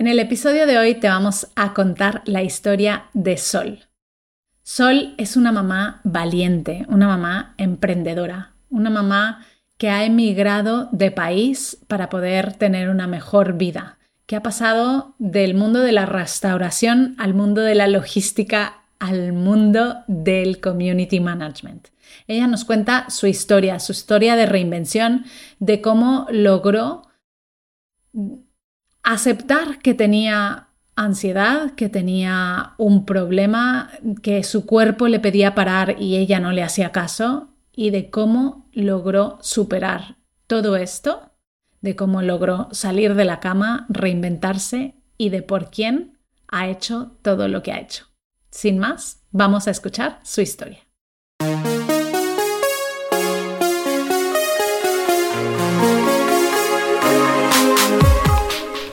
En el episodio de hoy te vamos a contar la historia de Sol. Sol es una mamá valiente, una mamá emprendedora, una mamá que ha emigrado de país para poder tener una mejor vida, que ha pasado del mundo de la restauración al mundo de la logística, al mundo del community management. Ella nos cuenta su historia, su historia de reinvención, de cómo logró aceptar que tenía ansiedad, que tenía un problema, que su cuerpo le pedía parar y ella no le hacía caso, y de cómo logró superar todo esto, de cómo logró salir de la cama, reinventarse y de por quién ha hecho todo lo que ha hecho. Sin más, vamos a escuchar su historia.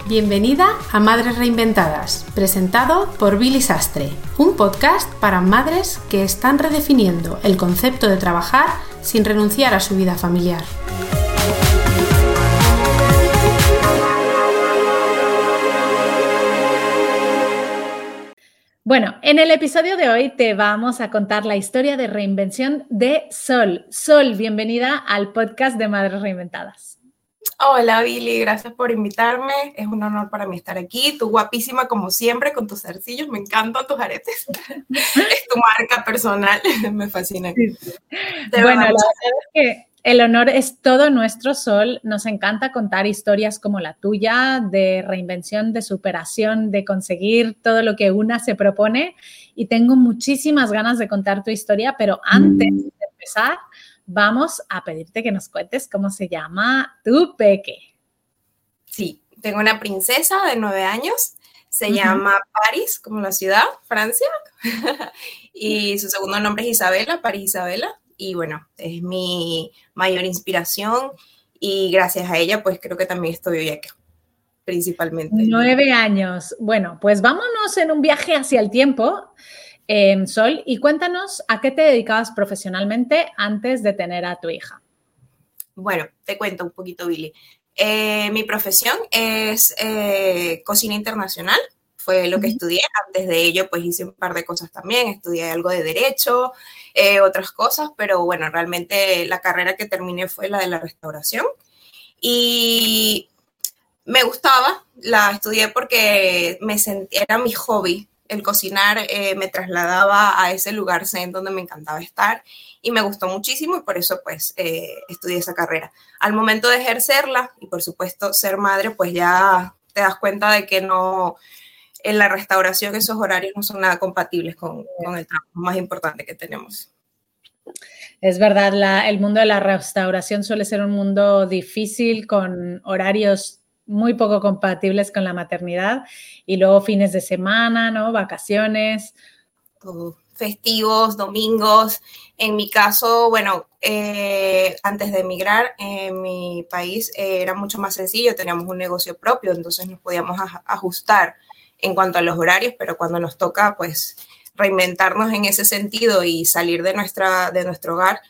Bienvenida a Madres Reinventadas, presentado por Billy Sastre, un podcast para madres que están redefiniendo el concepto de trabajar sin renunciar a su vida familiar. Bueno, en el episodio de hoy te vamos a contar la historia de reinvención de Sol. Sol, bienvenida al podcast de Madres Reinventadas. Hola Billy, gracias por invitarme. Es un honor para mí estar aquí. Tú guapísima como siempre con tus zarcillos, me encantan tus aretes. es tu marca personal, me fascina. bueno, la verdad es que el honor es todo nuestro sol. Nos encanta contar historias como la tuya de reinvención, de superación, de conseguir todo lo que una se propone. Y tengo muchísimas ganas de contar tu historia, pero antes de empezar, vamos a pedirte que nos cuentes cómo se llama tu peque. Sí, tengo una princesa de nueve años, se llama París, como la ciudad, Francia, y su segundo nombre es Isabela, París Isabela, y bueno, es mi mayor inspiración y gracias a ella pues creo que también estoy hoy aquí principalmente. Nueve años. Bueno, pues vámonos en un viaje hacia el tiempo Sol, y cuéntanos a qué te dedicabas profesionalmente antes de tener a tu hija. Bueno, te cuento un poquito, Billy. Eh, mi profesión es eh, cocina internacional, fue lo que estudié. Antes de ello, pues hice un par de cosas también, estudié algo de derecho, eh, otras cosas, pero bueno, realmente la carrera que terminé fue la de la restauración. Y me gustaba, la estudié porque me sentía, era mi hobby, el cocinar eh, me trasladaba a ese lugar donde me encantaba estar y me gustó muchísimo y por eso pues eh, estudié esa carrera. Al momento de ejercerla y por supuesto ser madre, pues ya te das cuenta de que no, en la restauración esos horarios no son nada compatibles con el trabajo más importante que tenemos. Es verdad, el mundo de la restauración suele ser un mundo difícil con horarios muy poco compatibles con la maternidad y luego fines de semana, ¿no? Vacaciones. Festivos, domingos. En mi caso, bueno, eh, antes de emigrar en mi país eh, era mucho más sencillo, teníamos un negocio propio, entonces nos podíamos ajustar en cuanto a los horarios, pero cuando nos toca, pues, reinventarnos en ese sentido y salir de, nuestra, de nuestro hogar,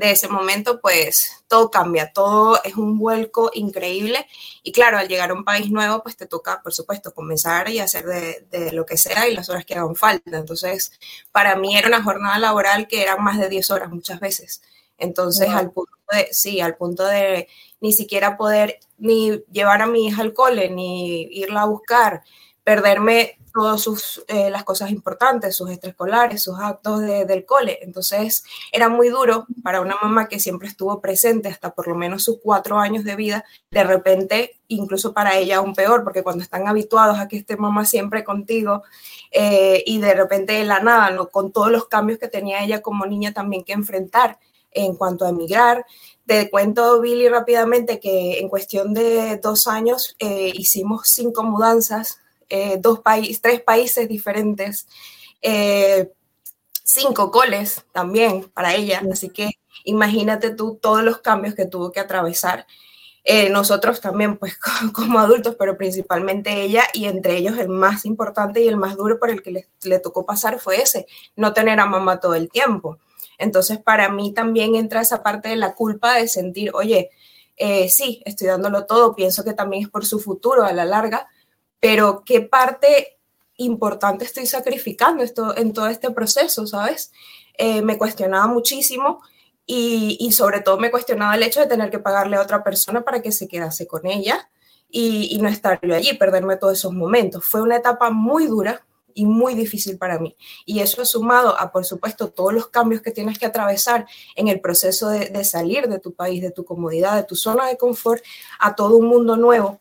de ese momento, pues todo cambia, todo es un vuelco increíble. Y claro, al llegar a un país nuevo, pues te toca, por supuesto, comenzar y hacer de, lo que sea y las horas que hagan falta. Entonces, para mí era una jornada laboral que eran más de 10 horas muchas veces. Entonces, al punto de, sí, al punto de ni siquiera poder ni llevar a mi hija al cole, ni irla a buscar, perderme todas sus, eh, las cosas importantes, sus extraescolares, sus actos del cole. Entonces era muy duro para una mamá que siempre estuvo presente hasta por lo menos sus cuatro años de vida, de repente, incluso para ella aún peor, porque cuando están habituados a que esté mamá siempre contigo eh, y de repente de la nada, ¿no? con todos los cambios que tenía ella como niña también que enfrentar en cuanto a emigrar. Te cuento, Billy, rápidamente que en cuestión de dos años eh, hicimos cinco mudanzas eh, dos países, tres países diferentes, eh, cinco coles también para ella. Así que imagínate tú todos los cambios que tuvo que atravesar. Eh, nosotros también, pues como adultos, pero principalmente ella y entre ellos el más importante y el más duro por el que le, tocó pasar fue ese, no tener a mamá todo el tiempo. Entonces, para mí también entra esa parte de la culpa de sentir, oye, sí, estoy dándolo todo, pienso que también es por su futuro a la larga, pero qué parte importante estoy sacrificando esto, en todo este proceso, ¿sabes? Eh, me cuestionaba muchísimo y, sobre todo me cuestionaba el hecho de tener que pagarle a otra persona para que se quedase con ella y, no estar yo allí, perderme todos esos momentos. Fue una etapa muy dura, y muy difícil para mí. Y eso sumado a, por supuesto, todos los cambios que tienes que atravesar en el proceso de, salir de tu país, de tu comodidad, de tu zona de confort, a todo un mundo nuevo,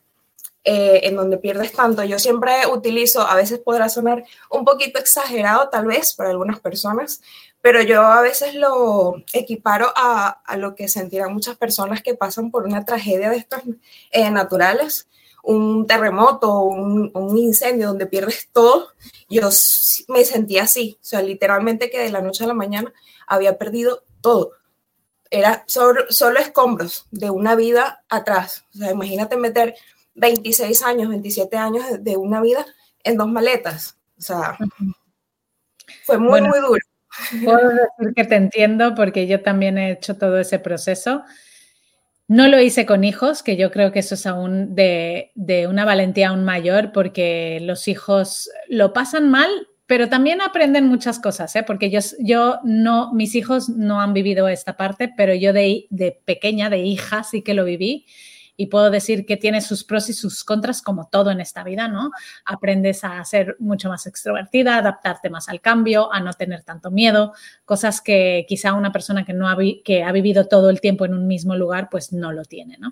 eh, en donde pierdes tanto. Yo siempre utilizo, a veces podrá sonar un poquito exagerado tal vez para algunas personas, pero yo a veces lo equiparo a, a lo que sentirán muchas personas que pasan por una tragedia de estas eh, naturales, un terremoto, un, un, incendio donde pierdes todo. Yo me sentía así, o sea, literalmente que de la noche a la mañana había perdido todo. Era solo, solo escombros de una vida atrás. O sea, imagínate meter 26 años, 27 años de una vida en dos maletas. O sea, fue muy, bueno, muy duro. Puedo decir que te entiendo porque yo también he hecho todo ese proceso. No lo hice con hijos, que yo creo que eso es aún de, de, una valentía aún mayor, porque los hijos lo pasan mal, pero también aprenden muchas cosas, ¿eh? porque yo, yo no, mis hijos no han vivido esta parte, pero yo de, de pequeña, de hija, sí que lo viví y puedo decir que tiene sus pros y sus contras como todo en esta vida, ¿no? Aprendes a ser mucho más extrovertida, adaptarte más al cambio, a no tener tanto miedo, cosas que quizá una persona que, no ha, que ha vivido todo el tiempo en un mismo lugar, pues no lo tiene, ¿no?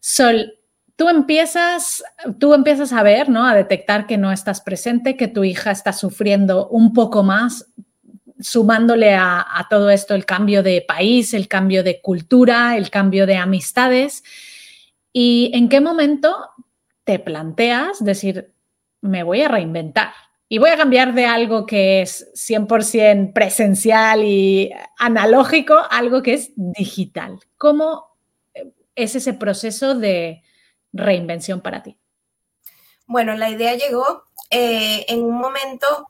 Sol, tú empiezas, tú empiezas a ver, ¿no? A detectar que no estás presente, que tu hija está sufriendo un poco más sumándole a, a todo esto el cambio de país, el cambio de cultura, el cambio de amistades. ¿Y en qué momento te planteas decir, me voy a reinventar? Y voy a cambiar de algo que es 100% presencial y analógico a algo que es digital. ¿Cómo es ese proceso de reinvención para ti? Bueno, la idea llegó eh, en un momento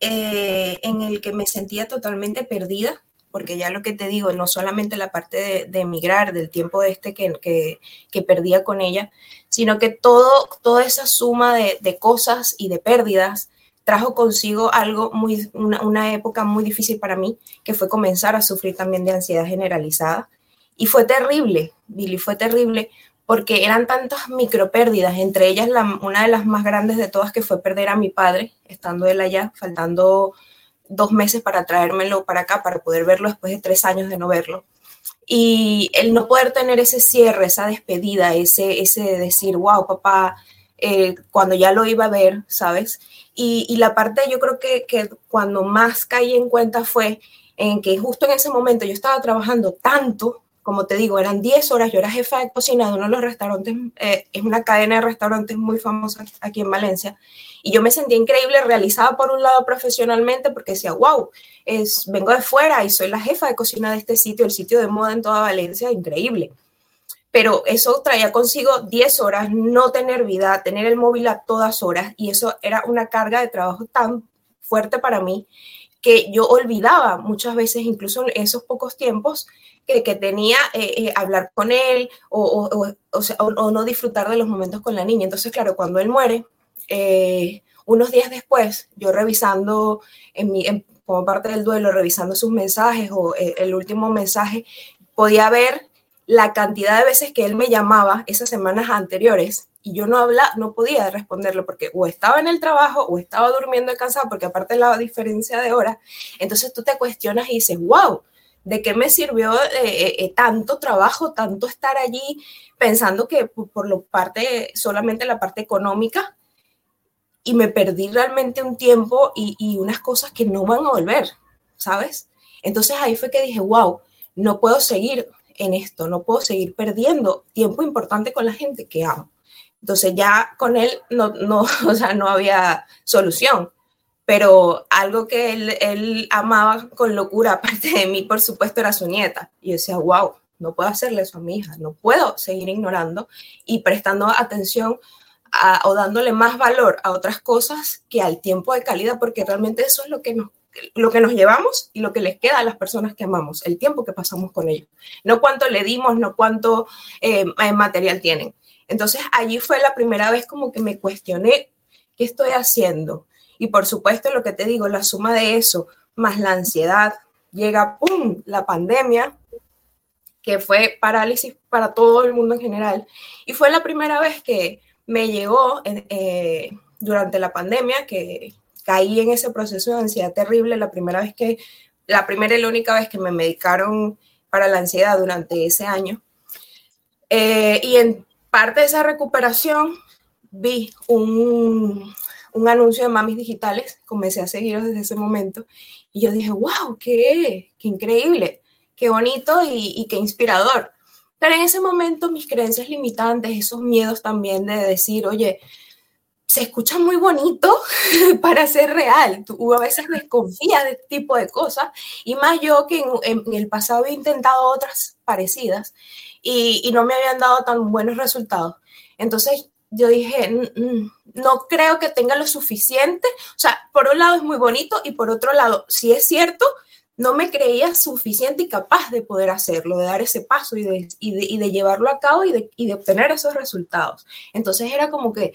eh, en el que me sentía totalmente perdida porque ya lo que te digo, no solamente la parte de, emigrar, del tiempo este que, que, que, perdía con ella, sino que todo, toda esa suma de, de cosas y de pérdidas trajo consigo algo muy, una, una, época muy difícil para mí, que fue comenzar a sufrir también de ansiedad generalizada. Y fue terrible, Billy, fue terrible, porque eran tantas micropérdidas, entre ellas la, una de las más grandes de todas que fue perder a mi padre, estando él allá, faltando dos meses para traérmelo para acá, para poder verlo después de tres años de no verlo. Y el no poder tener ese cierre, esa despedida, ese, ese decir, wow, papá, eh, cuando ya lo iba a ver, ¿sabes? Y, y la parte yo creo que, que, cuando más caí en cuenta fue en que justo en ese momento yo estaba trabajando tanto, como te digo, eran 10 horas, yo era jefa de cocina de uno de los restaurantes, eh, es una cadena de restaurantes muy famosa aquí en Valencia, y yo me sentía increíble, realizada por un lado profesionalmente, porque decía, wow, es, vengo de fuera y soy la jefa de cocina de este sitio, el sitio de moda en toda Valencia, increíble. Pero eso traía consigo 10 horas, no tener vida, tener el móvil a todas horas, y eso era una carga de trabajo tan fuerte para mí que yo olvidaba muchas veces, incluso en esos pocos tiempos, que, tenía eh, eh, hablar con él o, o, o, o, no disfrutar de los momentos con la niña. Entonces, claro, cuando él muere, eh, unos días después, yo revisando mi, como parte del duelo, revisando sus mensajes o eh, el último mensaje, podía ver la cantidad de veces que él me llamaba esas semanas anteriores y yo no habla, no podía responderlo porque o estaba en el trabajo o estaba durmiendo cansado porque aparte la diferencia de horas, entonces tú te cuestionas y dices, wow, ¿de qué me sirvió eh, eh, tanto trabajo, tanto estar allí pensando que por, por lo parte, solamente la parte económica y me perdí realmente un tiempo y, y, unas cosas que no van a volver, ¿sabes? Entonces ahí fue que dije, wow, no puedo seguir en esto, no puedo seguir perdiendo tiempo importante con la gente que amo. Entonces ya con él no, no, o sea, no había solución, pero algo que él, él amaba con locura, aparte de mí, por supuesto, era su nieta. Y yo decía, wow, no puedo hacerle eso a mi hija, no puedo seguir ignorando y prestando atención o dándole más valor a otras cosas que al tiempo de calidad, porque realmente eso es lo que nos lo que nos llevamos y lo que les queda a las personas que amamos, el tiempo que pasamos con ellos. No cuánto le dimos, no cuánto eh, material tienen. Entonces allí fue la primera vez como que me cuestioné qué estoy haciendo. Y por supuesto, lo que te digo, la suma de eso, más la ansiedad, llega, ¡pum!, la pandemia, que fue parálisis para todo el mundo en general. Y fue la primera vez que me llegó eh, durante la pandemia, que caí en ese proceso de ansiedad terrible, la primera vez que, la primera y la única vez que me medicaron para la ansiedad durante ese año. Eh, y en parte de esa recuperación vi un, un anuncio de mamis digitales, comencé a seguirlos desde ese momento y yo dije, wow, qué, qué increíble, qué bonito y, y, qué inspirador. Pero en ese momento mis creencias limitantes, esos miedos también de decir, oye, se escucha muy bonito para ser real. Tú a veces desconfías de este tipo de cosas y más yo que en, el pasado he intentado otras parecidas y, no me habían dado tan buenos resultados. Entonces yo dije, no creo que tenga lo suficiente. O sea, por un lado es muy bonito y por otro lado, si es cierto, no me creía suficiente y capaz de poder hacerlo, de dar ese paso y de, llevarlo a cabo y de, obtener esos resultados. Entonces era como que,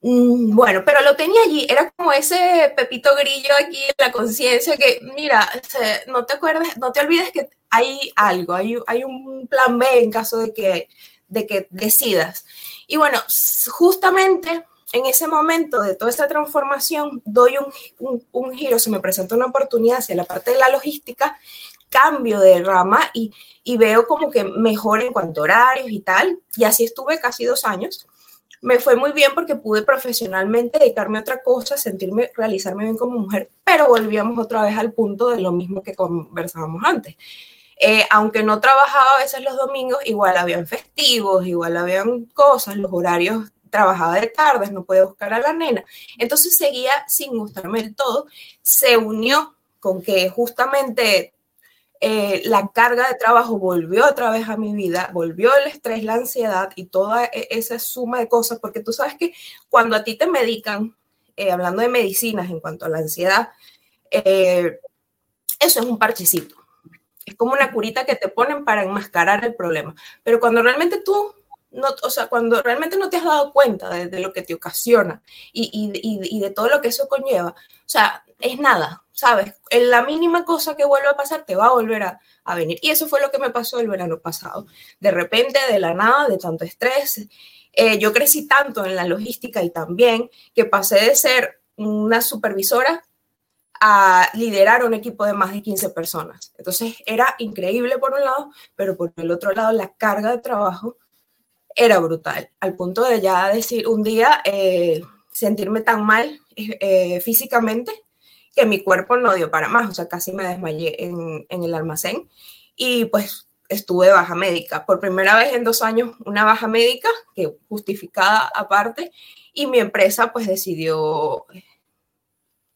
bueno, pero lo tenía allí, era como ese pepito grillo aquí en la conciencia que, mira, no te acuerdes, no te olvides que hay algo, hay, un plan B en caso de que, de que decidas. Y bueno, justamente en ese momento de toda esta transformación, doy un, giro, se me presenta una oportunidad hacia la parte de la logística, cambio de rama y, y veo como que mejor en cuanto a horarios y tal. Y así estuve casi dos años. Me fue muy bien porque pude profesionalmente dedicarme a otra cosa, sentirme, realizarme bien como mujer, pero volvíamos otra vez al punto de lo mismo que conversábamos antes. Eh, aunque no trabajaba a veces los domingos, igual habían festivos, igual habían cosas, los horarios trabajaba de tardes, no podía buscar a la nena. Entonces seguía sin gustarme del todo. Se unió con que justamente eh, la carga de trabajo volvió otra vez a mi vida, volvió el estrés, la ansiedad y toda e, esa suma de cosas, porque tú sabes que cuando a ti te medican, eh, hablando de medicinas en cuanto a la ansiedad, eh, eso es un parchecito. Es como una curita que te ponen para enmascarar el problema. Pero cuando realmente tú no, o sea, cuando realmente no te has dado cuenta de, lo que te ocasiona y, y, y, de todo lo que eso conlleva, o sea, es nada, ¿sabes? En la mínima cosa que vuelva a pasar te va a volver a, a, venir. Y eso fue lo que me pasó el verano pasado. De repente, de la nada, de tanto estrés, eh, yo crecí tanto en la logística y también que pasé de ser una supervisora a liderar un equipo de más de 15 personas. Entonces era increíble por un lado, pero por el otro lado la carga de trabajo era brutal, al punto de ya decir un día eh, sentirme tan mal eh, físicamente que mi cuerpo no dio para más, o sea, casi me desmayé en, en el almacén y pues estuve baja médica. Por primera vez en dos años, una baja médica, que justificada aparte, y mi empresa pues decidió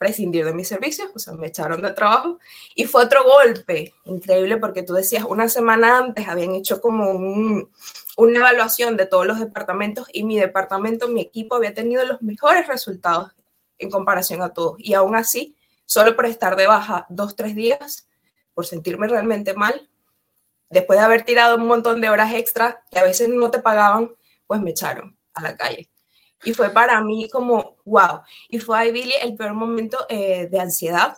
prescindir de mis servicios, o sea, me echaron de trabajo y fue otro golpe increíble porque tú decías, una semana antes habían hecho como un, una evaluación de todos los departamentos y mi departamento, mi equipo había tenido los mejores resultados en comparación a todos y aún así, solo por estar de baja dos, tres días, por sentirme realmente mal, después de haber tirado un montón de horas extra que a veces no te pagaban, pues me echaron a la calle. Y fue para mí como, wow. Y fue ahí, Billy, el peor momento eh, de ansiedad.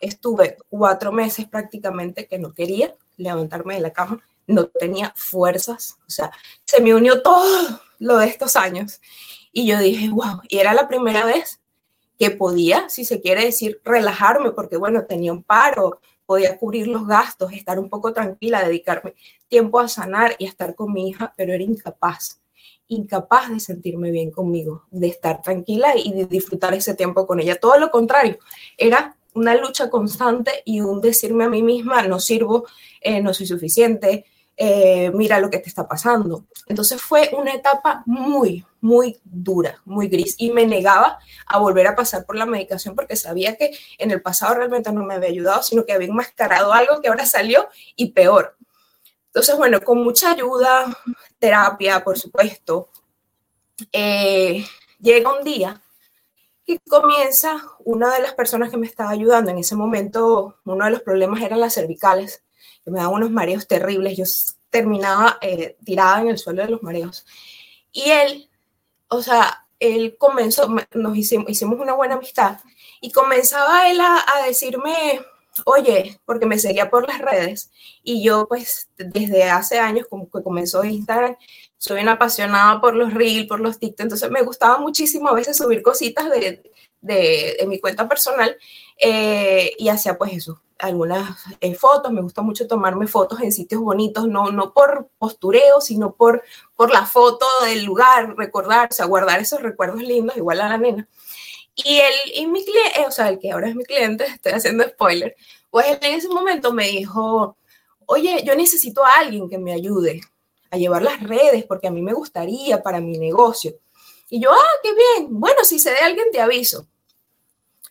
Estuve cuatro meses prácticamente que no quería levantarme de la cama, no tenía fuerzas, o sea, se me unió todo lo de estos años. Y yo dije, wow, y era la primera vez que podía, si se quiere decir, relajarme, porque bueno, tenía un paro, podía cubrir los gastos, estar un poco tranquila, dedicarme tiempo a sanar y a estar con mi hija, pero era incapaz incapaz de sentirme bien conmigo, de estar tranquila y de disfrutar ese tiempo con ella. Todo lo contrario, era una lucha constante y un decirme a mí misma, no sirvo, eh, no soy suficiente, eh, mira lo que te está pasando. Entonces fue una etapa muy, muy dura, muy gris y me negaba a volver a pasar por la medicación porque sabía que en el pasado realmente no me había ayudado, sino que había enmascarado algo que ahora salió y peor. Entonces, bueno, con mucha ayuda, terapia, por supuesto, eh, llega un día y comienza una de las personas que me estaba ayudando. En ese momento, uno de los problemas eran las cervicales, me daban unos mareos terribles. Yo terminaba eh, tirada en el suelo de los mareos. Y él, o sea, él comenzó, nos hicimos, hicimos una buena amistad y comenzaba él a, a decirme, oye, porque me seguía por las redes y yo pues desde hace años como que comenzó Instagram, soy una apasionada por los reels, por los TikTok, entonces me gustaba muchísimo a veces subir cositas de, de, mi cuenta personal eh, y hacía pues eso, algunas eh, fotos, me gusta mucho tomarme fotos en sitios bonitos, no, no por postureo, sino por, por la foto del lugar, recordar, o sea, guardar esos recuerdos lindos, igual a la nena. Y él, y mi cliente, eh, o sea, el que ahora es mi cliente, estoy haciendo spoiler, pues en ese momento me dijo, oye, yo necesito a alguien que me ayude a llevar las redes porque a mí me gustaría para mi negocio. Y yo, ah, qué bien, bueno, si se de alguien te aviso.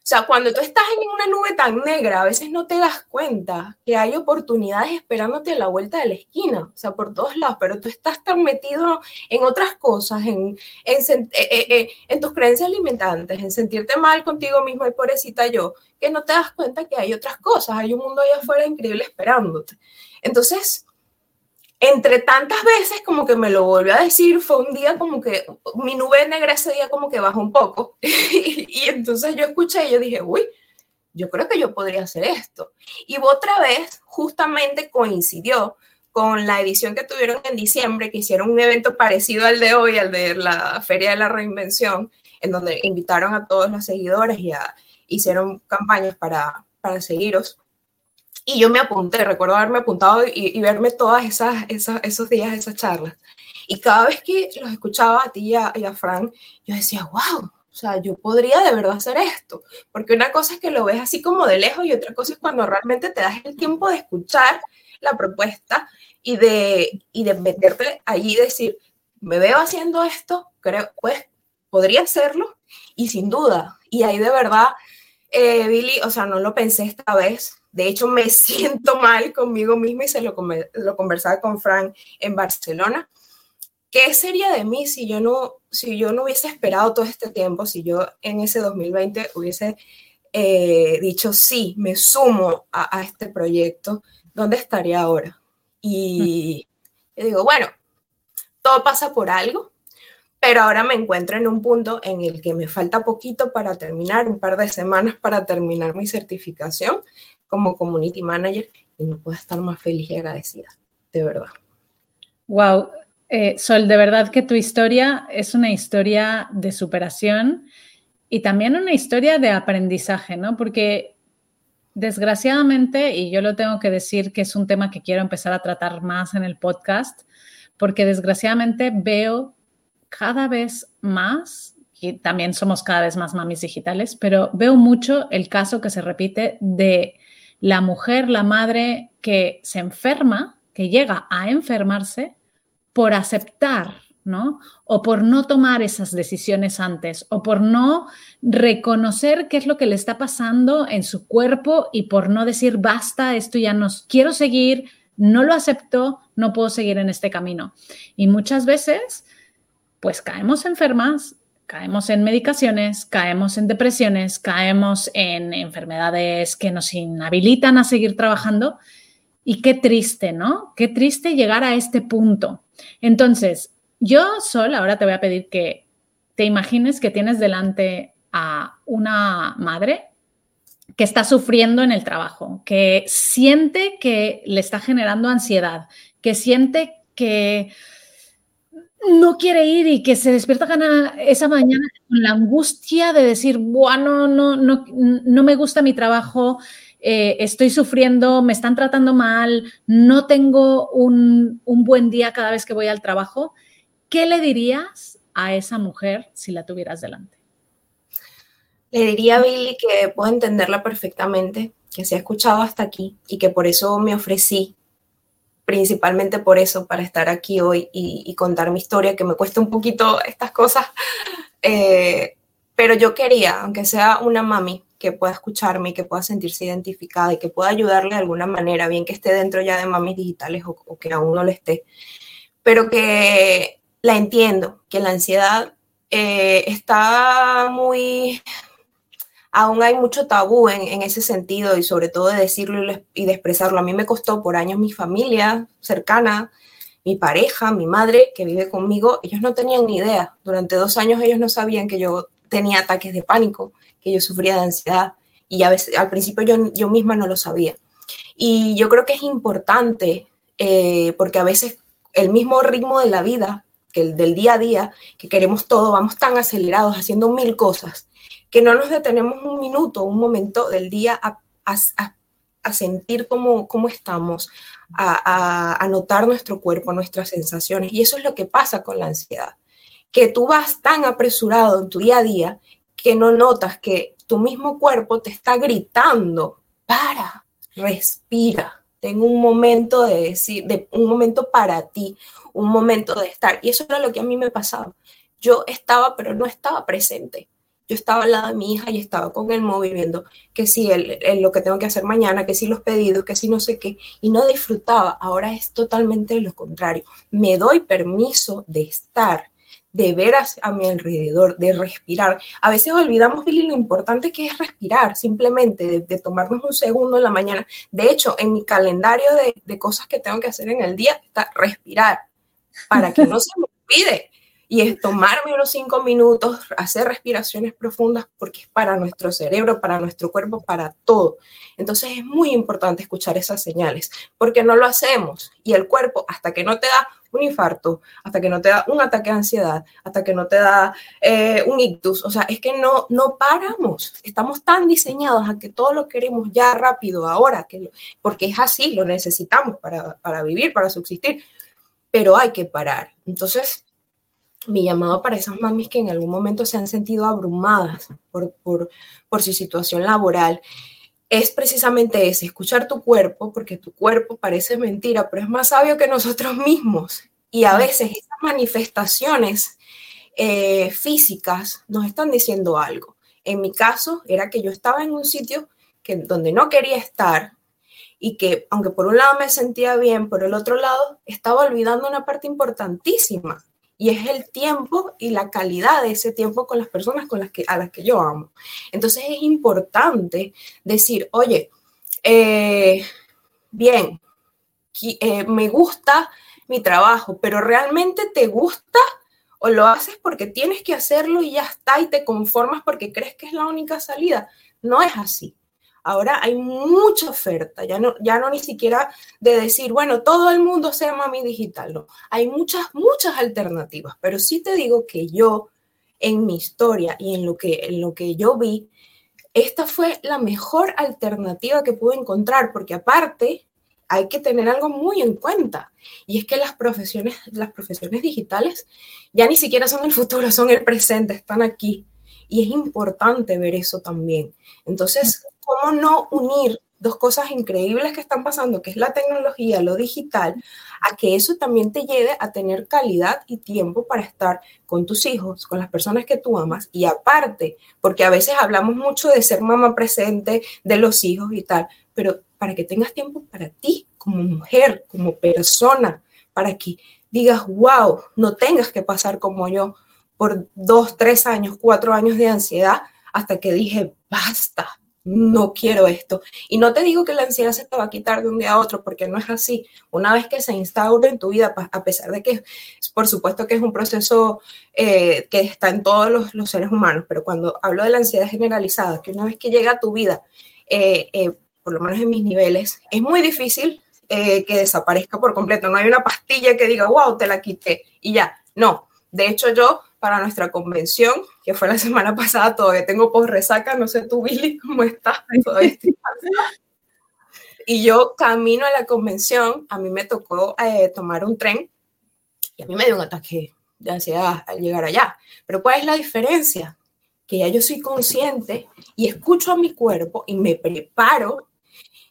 O sea, cuando tú estás en una nube tan negra, a veces no te das cuenta que hay oportunidades esperándote a la vuelta de la esquina, o sea, por todos lados, pero tú estás tan metido en otras cosas, en, en, eh, eh, eh, tus creencias limitantes, en sentirte mal contigo mismo y pobrecita yo, que no te das cuenta que hay otras cosas, hay un mundo allá afuera increíble esperándote. Entonces, entre tantas veces como que me lo volvió a decir, fue un día como que mi nube negra ese día como que bajó un poco. y, entonces yo escuché y yo dije, uy, yo creo que yo podría hacer esto. Y otra vez, justamente coincidió con la edición que tuvieron en diciembre, que hicieron un evento parecido al de hoy, al de la Feria de la Reinvención, en donde invitaron a todos los seguidores y hicieron campañas para, para seguiros. Y yo me apunté, recuerdo haberme apuntado y, verme todas esas, esas, esos días, esas charlas. Y cada vez que los escuchaba a ti y a, y a Frank, yo decía, wow, o sea, yo podría de verdad hacer esto. Porque una cosa es que lo ves así como de lejos y otra cosa es cuando realmente te das el tiempo de escuchar la propuesta y de, y de meterte allí y decir, me veo haciendo esto, creo, pues podría hacerlo y sin duda. Y ahí de verdad, eh, Billy, o sea, no lo pensé esta vez, de hecho, me siento mal conmigo misma y se lo, lo conversaba con Frank en Barcelona. ¿Qué sería de mí si yo, no, si yo no hubiese esperado todo este tiempo, si yo en ese 2020 hubiese eh, dicho sí, me sumo a, este proyecto, ¿dónde estaría ahora? Y yo digo, bueno, todo pasa por algo, pero ahora me encuentro en un punto en el que me falta poquito para terminar, un par de semanas para terminar mi certificación como community manager y no puedo estar más feliz y agradecida, de verdad. Wow, eh, Sol, de verdad que tu historia es una historia de superación y también una historia de aprendizaje, ¿no? Porque desgraciadamente, y yo lo tengo que decir que es un tema que quiero empezar a tratar más en el podcast, porque desgraciadamente veo cada vez más, y también somos cada vez más mamis digitales, pero veo mucho el caso que se repite de la mujer, la madre que se enferma, que llega a enfermarse por aceptar, ¿no? O por no tomar esas decisiones antes, o por no reconocer qué es lo que le está pasando en su cuerpo y por no decir, basta, esto ya no quiero seguir, no lo acepto, no puedo seguir en este camino. Y muchas veces, pues caemos enfermas caemos en medicaciones, caemos en depresiones, caemos en enfermedades que nos inhabilitan a seguir trabajando. Y qué triste, ¿no? Qué triste llegar a este punto. Entonces, yo, Sol, ahora te voy a pedir que te imagines que tienes delante a una madre que está sufriendo en el trabajo, que siente que le está generando ansiedad, que siente que no quiere ir y que se despierta esa mañana con la angustia de decir, bueno, no, no, no me gusta mi trabajo, eh, estoy sufriendo, me están tratando mal, no tengo un, un, buen día cada vez que voy al trabajo, ¿qué le dirías a esa mujer si la tuvieras delante? Le diría a Billy que puedo entenderla perfectamente, que se ha escuchado hasta aquí y que por eso me ofrecí principalmente por eso, para estar aquí hoy y, contar mi historia, que me cuesta un poquito estas cosas, eh, pero yo quería, aunque sea una mami, que pueda escucharme y que pueda sentirse identificada y que pueda ayudarle de alguna manera, bien que esté dentro ya de mamis digitales o, que aún no lo esté, pero que la entiendo, que la ansiedad eh, está muy aún hay mucho tabú en, ese sentido y sobre todo de decirlo y de expresarlo. A mí me costó por años mi familia cercana, mi pareja, mi madre que vive conmigo, ellos no tenían ni idea. Durante dos años ellos no sabían que yo tenía ataques de pánico, que yo sufría de ansiedad y a veces al principio yo, yo misma no lo sabía. Y yo creo que es importante eh, porque a veces el mismo ritmo de la vida, que el del día a día, que queremos todo, vamos tan acelerados haciendo mil cosas, que no nos detenemos un minuto, un momento del día a, a, sentir cómo, cómo estamos, a, a notar nuestro cuerpo, nuestras sensaciones. Y eso es lo que pasa con la ansiedad, que tú vas tan apresurado en tu día a día que no notas que tu mismo cuerpo te está gritando, para, respira ten un momento de decir, de un momento para ti, un momento de estar. Y eso era lo que a mí me pasaba. Yo estaba, pero no estaba presente. Yo estaba al lado de mi hija y estaba con el móvil viendo que sí, el, lo que tengo que hacer mañana, que sí los pedidos, que sí no sé qué, y no disfrutaba. Ahora es totalmente lo contrario. Me doy permiso de estar de ver a, mi alrededor, de respirar. A veces olvidamos, Billy, lo importante que es respirar, simplemente de, tomarnos un segundo en la mañana. De hecho, en mi calendario de, de, cosas que tengo que hacer en el día está respirar, para que no se me olvide. Y es tomarme unos cinco minutos, hacer respiraciones profundas, porque es para nuestro cerebro, para nuestro cuerpo, para todo. Entonces es muy importante escuchar esas señales, porque no lo hacemos. Y el cuerpo, hasta que no te da un infarto, hasta que no te da un ataque de ansiedad, hasta que no te da eh, un ictus. O sea, es que no, no paramos. Estamos tan diseñados a que todo lo queremos ya rápido, ahora, que porque es así, lo necesitamos para, para vivir, para subsistir. Pero hay que parar. Entonces, mi llamado para esas mamis que en algún momento se han sentido abrumadas por, por, por su situación laboral es precisamente ese, escuchar tu cuerpo, porque tu cuerpo parece mentira, pero es más sabio que nosotros mismos. Y a veces esas manifestaciones eh, físicas nos están diciendo algo. En mi caso era que yo estaba en un sitio que, donde no quería estar y que aunque por un lado me sentía bien, por el otro lado estaba olvidando una parte importantísima, y es el tiempo y la calidad de ese tiempo con las personas con las que, a las que yo amo. Entonces es importante decir, oye, eh, bien, eh, me gusta mi trabajo, pero ¿realmente te gusta o lo haces porque tienes que hacerlo y ya está y te conformas porque crees que es la única salida? No es así. Ahora hay mucha oferta, ya no, ya no ni siquiera de decir, bueno, todo el mundo sea mami digital, no. Hay muchas, muchas alternativas, pero sí te digo que yo, en mi historia y en lo que, en lo que yo vi, esta fue la mejor alternativa que pude encontrar, porque aparte hay que tener algo muy en cuenta, y es que las profesiones, las profesiones digitales ya ni siquiera son el futuro, son el presente, están aquí. Y es importante ver eso también. Entonces, ¿cómo no unir dos cosas increíbles que están pasando, que es la tecnología, lo digital, a que eso también te lleve a tener calidad y tiempo para estar con tus hijos, con las personas que tú amas y aparte, porque a veces hablamos mucho de ser mamá presente, de los hijos y tal, pero para que tengas tiempo para ti como mujer, como persona, para que digas, wow, no tengas que pasar como yo por dos, tres años, cuatro años de ansiedad hasta que dije, basta, no quiero esto. Y no te digo que la ansiedad se te va a quitar de un día a otro, porque no es así. Una vez que se instaura en tu vida, a pesar de que, por supuesto que es un proceso eh, que está en todos los, seres humanos, pero cuando hablo de la ansiedad generalizada, que una vez que llega a tu vida, eh, eh, por lo menos en mis niveles, es muy difícil que desaparezca por completo. No hay una pastilla que diga, wow, te la quité y ya. No. De hecho, yo para nuestra convención, que fue la semana pasada, todavía tengo post resaca, no sé tú, Billy, cómo estás. y yo camino a la convención, a mí me tocó eh, tomar un tren y a mí me dio un ataque de ansiedad al llegar allá. Pero ¿cuál es la diferencia? Que ya yo soy consciente y escucho a mi cuerpo y me preparo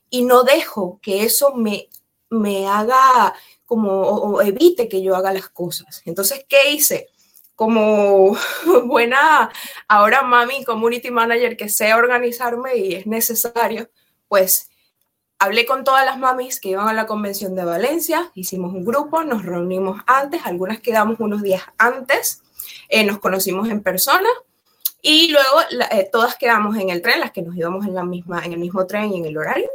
y no dejo que eso me, me haga como o evite que yo haga las cosas. Entonces, ¿qué hice? Como buena ahora mami community manager que sé organizarme y es necesario, pues hablé con todas las mamis que iban a la convención de Valencia, hicimos un grupo, nos reunimos antes, algunas quedamos unos días antes, eh, nos conocimos en persona y luego eh, todas quedamos en el tren, las que nos íbamos en, la misma, en el mismo tren y en el horario.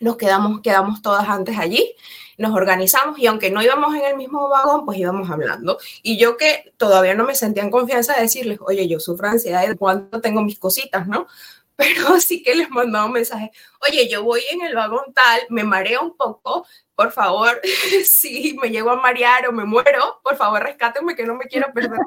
Nos quedamos, quedamos todas antes allí, nos organizamos y aunque no íbamos en el mismo vagón, pues íbamos hablando. Y yo que todavía no me sentía en confianza de decirles, oye, yo sufro ansiedad de cuánto tengo mis cositas, ¿no? Pero sí que les mandaba un mensaje, oye, yo voy en el vagón tal, me mareo un poco, por favor, si me llego a marear o me muero, por favor, rescátenme que no me quiero perder.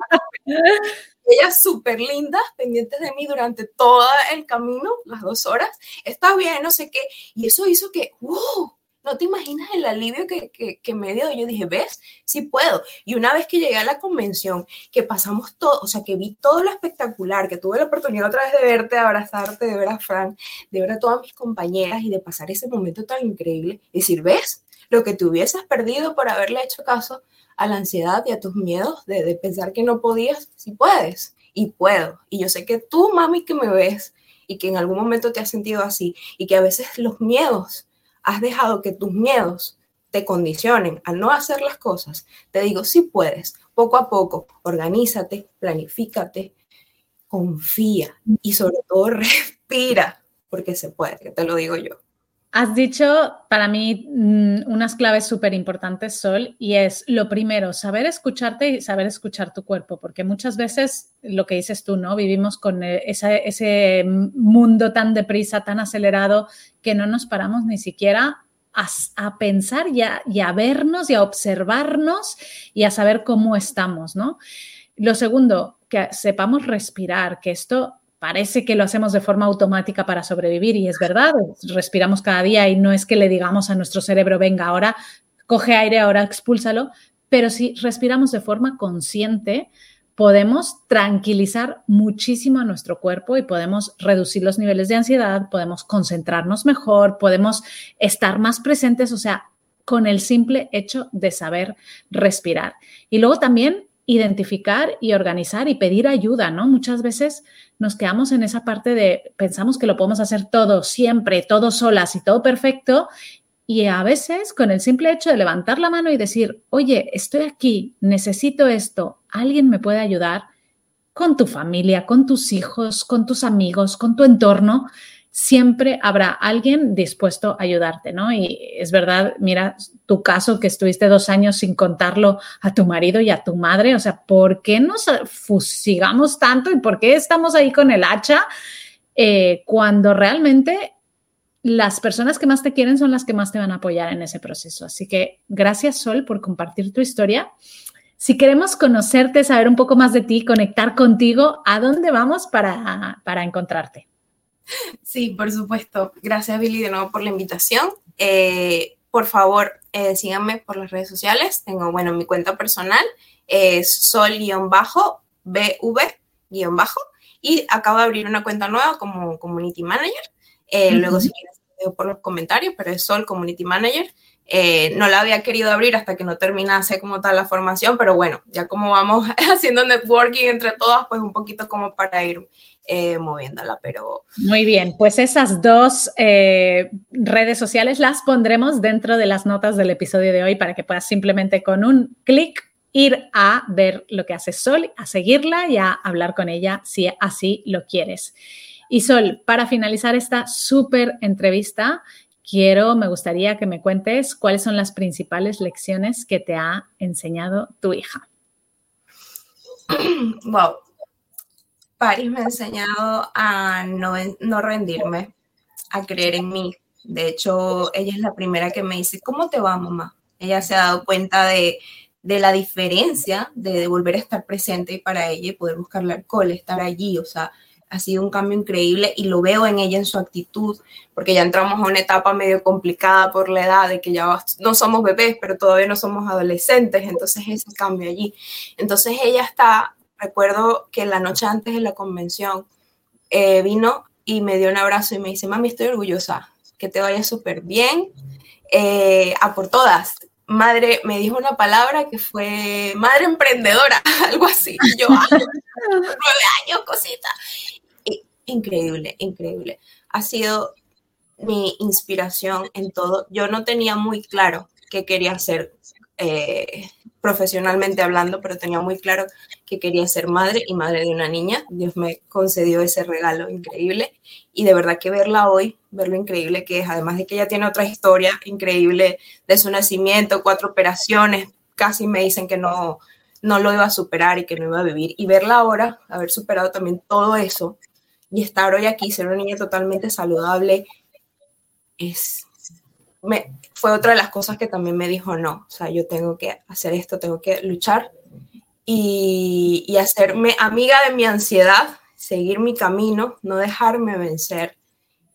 Ellas súper lindas, pendientes de mí durante todo el camino, las dos horas. Está bien, no sé qué. Y eso hizo que, wow, no te imaginas el alivio que, que, me dio. Yo dije, ¿ves? Sí puedo. Y una vez que llegué a la convención, que pasamos todo, o sea, que vi todo lo espectacular, que tuve la oportunidad otra vez de verte, de abrazarte, de ver a Frank, de ver a todas mis compañeras y de pasar ese momento tan increíble. Decir, ¿ves? Lo que te hubieses perdido por haberle hecho caso a la ansiedad y a tus miedos de, pensar que no podías, si puedes, y puedo. Y yo sé que tú, mami, que me ves y que en algún momento te has sentido así y que a veces los miedos, has dejado que tus miedos te condicionen a no hacer las cosas, te digo, si puedes, poco a poco, organízate, planifícate, confía y sobre todo respira, porque se puede, que te lo digo yo. Has dicho para mí mm, unas claves súper importantes, Sol, y es lo primero, saber escucharte y saber escuchar tu cuerpo, porque muchas veces lo que dices tú, ¿no? Vivimos con e, ese mundo tan deprisa, tan acelerado, que no nos paramos ni siquiera a, pensar y a, y a, vernos y a observarnos y a saber cómo estamos, ¿no? Lo segundo, que sepamos respirar, que esto parece que lo hacemos de forma automática para sobrevivir y es verdad, respiramos cada día y no es que le digamos a nuestro cerebro, venga, ahora coge aire, ahora expúlsalo, pero si respiramos de forma consciente, podemos tranquilizar muchísimo a nuestro cuerpo y podemos reducir los niveles de ansiedad, podemos concentrarnos mejor, podemos estar más presentes, o sea, con el simple hecho de saber respirar. Y luego también identificar y organizar y pedir ayuda, ¿no? Muchas veces nos quedamos en esa parte de pensamos que lo podemos hacer todo, siempre, todo solas y todo perfecto. Y a veces con el simple hecho de levantar la mano y decir, oye, estoy aquí, necesito esto, alguien me puede ayudar con tu familia, con tus hijos, con tus amigos, con tu entorno, siempre habrá alguien dispuesto a ayudarte, ¿no? Y es verdad, mira tu caso que estuviste dos años sin contarlo a tu marido y a tu madre, o sea, ¿por qué nos fusigamos tanto y por qué estamos ahí con el hacha eh, cuando realmente las personas que más te quieren son las que más te van a apoyar en ese proceso? Así que gracias Sol por compartir tu historia. Si queremos conocerte, saber un poco más de ti, conectar contigo, ¿a dónde vamos para, para encontrarte? Sí, por supuesto. Gracias, Billy, de nuevo por la invitación. Eh, por favor, eh, síganme por las redes sociales. Tengo, bueno, mi cuenta personal es sol-bv-bajo y acabo de abrir una cuenta nueva como Community Manager. Eh, luego, si quieres, por los comentarios, pero es Sol Community Manager. Eh, no la había querido abrir hasta que no terminase como tal la formación, pero bueno, ya como vamos haciendo networking entre todas, pues un poquito como para ir eh, moviéndola, pero... Muy bien, pues esas dos eh, redes sociales las pondremos dentro de las notas del episodio de hoy para que puedas simplemente con un clic ir a ver lo que hace Sol, a seguirla y a hablar con ella si así lo quieres. Y Sol, para finalizar esta súper entrevista, quiero, me gustaría que me cuentes cuáles son las principales lecciones que te ha enseñado tu hija. Wow. Paris me ha enseñado a no, no rendirme, a creer en mí. De hecho, ella es la primera que me dice, ¿cómo te va, mamá? Ella se ha dado cuenta de, de la diferencia de, de, volver a estar presente para ella y poder buscarle alcohol, estar allí. O sea, ha sido un cambio increíble y lo veo en ella, en su actitud, porque ya entramos a una etapa medio complicada por la edad, de que ya no somos bebés, pero todavía no somos adolescentes, entonces ese cambio allí. Entonces ella está, recuerdo que la noche antes de la convención eh, vino y me dio un abrazo y me dice, mami, estoy orgullosa, que te vaya súper bien, eh, a por todas. Madre, me dijo una palabra que fue madre emprendedora, algo así. yo, nueve años, cosita increíble, increíble. Ha sido mi inspiración en todo. Yo no tenía muy claro qué quería hacer eh, profesionalmente hablando, pero tenía muy claro que quería ser madre y madre de una niña. Dios me concedió ese regalo increíble y de verdad que verla hoy, ver lo increíble que es, además de que ella tiene otra historia increíble de su nacimiento, cuatro operaciones, casi me dicen que no, no lo iba a superar y que no iba a vivir. Y verla ahora, haber superado también todo eso y estar hoy aquí, ser una niña totalmente saludable, es, me, fue otra de las cosas que también me dijo, no, o sea, yo tengo que hacer esto, tengo que luchar y, y hacerme amiga de mi ansiedad, seguir mi camino, no dejarme vencer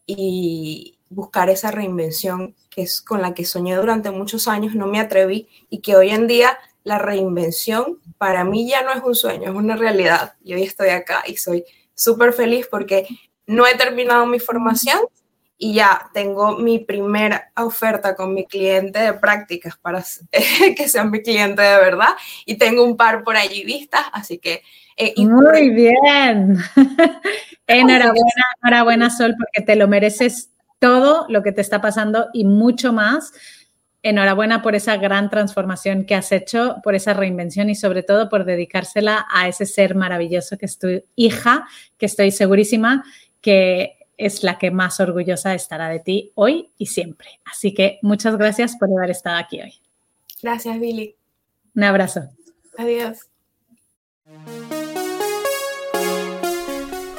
y buscar esa reinvención que es con la que soñé durante muchos años, no me atreví y que hoy en día la reinvención para mí ya no es un sueño, es una realidad. Y hoy estoy acá y soy súper feliz porque no he terminado mi formación, y ya tengo mi primera oferta con mi cliente de prácticas para que sea mi cliente de verdad y tengo un par por allí vistas, así que... Eh, Muy bien. enhorabuena, enhorabuena Sol, porque te lo mereces todo lo que te está pasando y mucho más. Enhorabuena por esa gran transformación que has hecho, por esa reinvención y sobre todo por dedicársela a ese ser maravilloso que es tu hija, que estoy segurísima que es la que más orgullosa estará de ti hoy y siempre. Así que muchas gracias por haber estado aquí hoy. Gracias, Billy. Un abrazo. Adiós.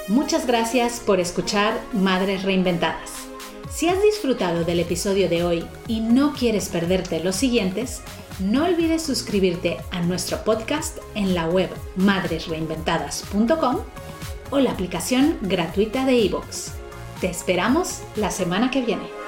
Muchas gracias por escuchar Madres Reinventadas. Si has disfrutado del episodio de hoy y no quieres perderte los siguientes, no olvides suscribirte a nuestro podcast en la web madresreinventadas.com o la aplicación gratuita de iVoox. Te esperamos la semana que viene.